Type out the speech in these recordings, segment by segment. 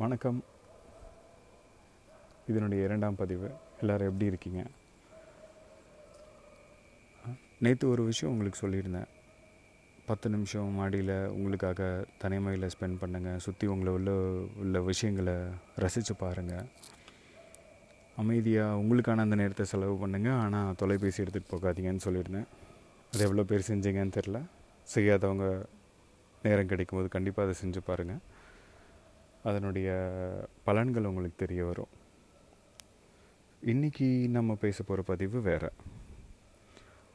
வணக்கம். இதனுடைய இரண்டாம் பதிவு. எல்லோரும் எப்படி இருக்கீங்க? நேற்று ஒரு விஷயம் உங்களுக்கு சொல்லியிருந்தேன். பத்து நிமிஷம் மாடியில் உங்களுக்காக தனிமையில் ஸ்பெண்ட் பண்ணுங்கள் சுற்றி உங்களை உள்ள உள்ள விஷயங்களை ரசித்து பாருங்கள் அமைதியாக உங்களுக்கான அந்த நேரத்தை செலவு பண்ணுங்கள் ஆனால் தொலைபேசி எடுத்துகிட்டு போகாதீங்கன்னு சொல்லியிருந்தேன். அது எவ்வளோ பேர் செஞ்சீங்கன்னு தெரில செய்யாதவங்க நேரம் கிடைக்கும்போது கண்டிப்பாக அதை செஞ்சு பாருங்கள் அதனுடைய பலன்கள் உங்களுக்கு தெரிய வரும். இன்றைக்கி நம்ம பேச போகிற பதிவு வேறு.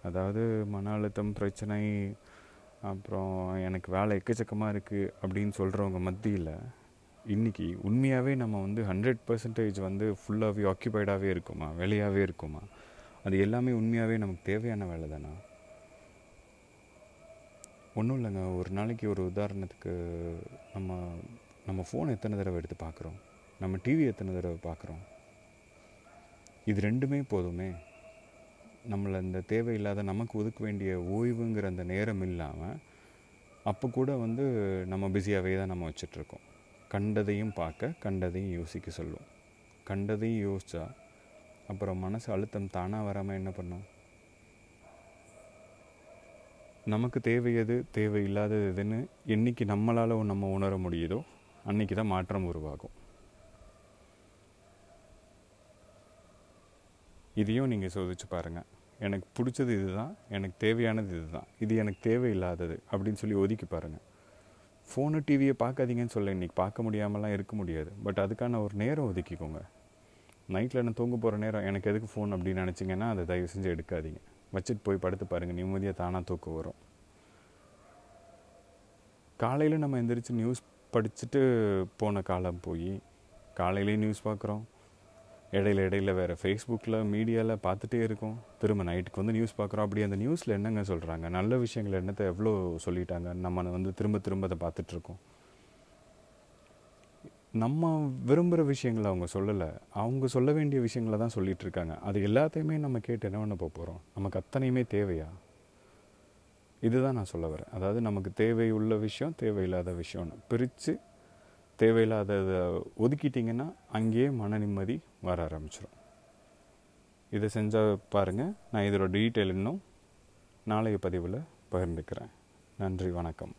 அதாவது மன அழுத்தம் பிரச்சனை அப்புறம் எனக்கு வேலை எக்கச்சக்கமாக இருக்குது அப்படின்னு சொல்கிறவங்க மத்தியில் இன்றைக்கி உண்மையாகவே நம்ம வந்து ஹண்ட்ரட் பர்சன்டேஜ் வந்து ஃபுல்லாகவே ஆக்கியபைடாகவே இருக்குமா? வேலையாகவே இருக்குமா? அது எல்லாமே உண்மையாகவே நமக்கு தேவையான வேலை தானா? ஒன்றும் இல்லைங்க. ஒரு நாளைக்கு ஒரு உதாரணத்துக்கு நம்ம நம்ம ஃபோன் எத்தனை தடவை எடுத்து பார்க்குறோம்? நம்ம டிவி எத்தனை தடவை பார்க்குறோம்? இது ரெண்டுமே போதுமே. நம்மளை இந்த தேவையில்லாத நமக்கு ஒதுக்க வேண்டிய ஓய்வுங்கிற அந்த நேரம் இல்லாமல் அப்போ கூட வந்து நம்ம பிஸியாகவே தான் நம்ம வச்சிட்ருக்கோம். கண்டதையும் பார்க்க கண்டதையும் யோசிக்க சொல்லும் கண்டதையும் யோசித்தா அப்புறம் மனசு அழுத்தம் தானாக வராமல் என்ன பண்ணும்? நமக்கு தேவையது தேவையில்லாதது எதுன்னு என்றைக்கு நம்மளால் நம்ம உணர முடியுதோ அன்றைக்கி தான் மாற்றம் உருவாகும். இதையும் நீங்கள் சோதிச்சு பாருங்கள் எனக்கு பிடிச்சது இதுதான் எனக்கு தேவையானது இதுதான் இது எனக்கு தேவையில்லாதது அப்படின்னு சொல்லி ஒதுக்கி பாருங்கள் ஃபோனு டிவியை பார்க்காதீங்கன்னு சொல்ல இன்றைக்கி பார்க்க முடியாமலாம் இருக்க முடியாது. பட் அதுக்கான ஒரு நேரம் ஒதுக்கிக்கோங்க. நைட்டில் நான் தூங்க போகிற நேரம் எனக்கு எதுக்கு ஃபோன் அப்படின்னு நினச்சிங்கன்னா அதை தயவு செஞ்சு எடுக்காதீங்க. வச்சுட்டு போய் படுத்து பாருங்கள் நிம்மதியாக தானாக தூக்கம் வரும். காலையில் நம்ம எந்திரிச்சு நியூஸ் படிச்சுட்டு போன காலம் போய் காலையிலேயும் நியூஸ் பார்க்குறோம் இடையில இடையில வேறு ஃபேஸ்புக்கில் மீடியாவில் பார்த்துட்டே இருக்கோம். திரும்ப நைட்டுக்கு வந்து நியூஸ் பார்க்குறோம் அப்படி அந்த நியூஸில் என்னங்க சொல்கிறாங்க நல்ல விஷயங்கள் என்னத்தை எவ்வளோ சொல்லிட்டாங்க? நம்ம வந்து திரும்ப திரும்ப அதை பார்த்துட்ருக்கோம். நம்ம விரும்புகிற விஷயங்களை அவங்க சொல்லலை. அவங்க சொல்ல வேண்டிய விஷயங்களை தான் சொல்லிகிட்டு இருக்காங்க அது எல்லாத்தையுமே நம்ம கேட்டு என்ன பண்ண போகிறோம் நமக்கு அத்தனையுமே தேவையா? இதுதான் நான் சொல்ல வரேன். அதாவது நமக்கு தேவை உள்ள விஷயம் தேவையில்லாத விஷயம்னு. பிரித்து தேவையில்லாததை ஒதுக்கிட்டிங்கன்னா அங்கேயே மன நிம்மதி வர ஆரம்பிச்சிடும் இதை செஞ்சால் பாருங்கள் நான் இதோட டீட்டெயில் இன்னும் நாளைய பதிவில் பகிர்ந்துக்கிறேன். நன்றி வணக்கம்.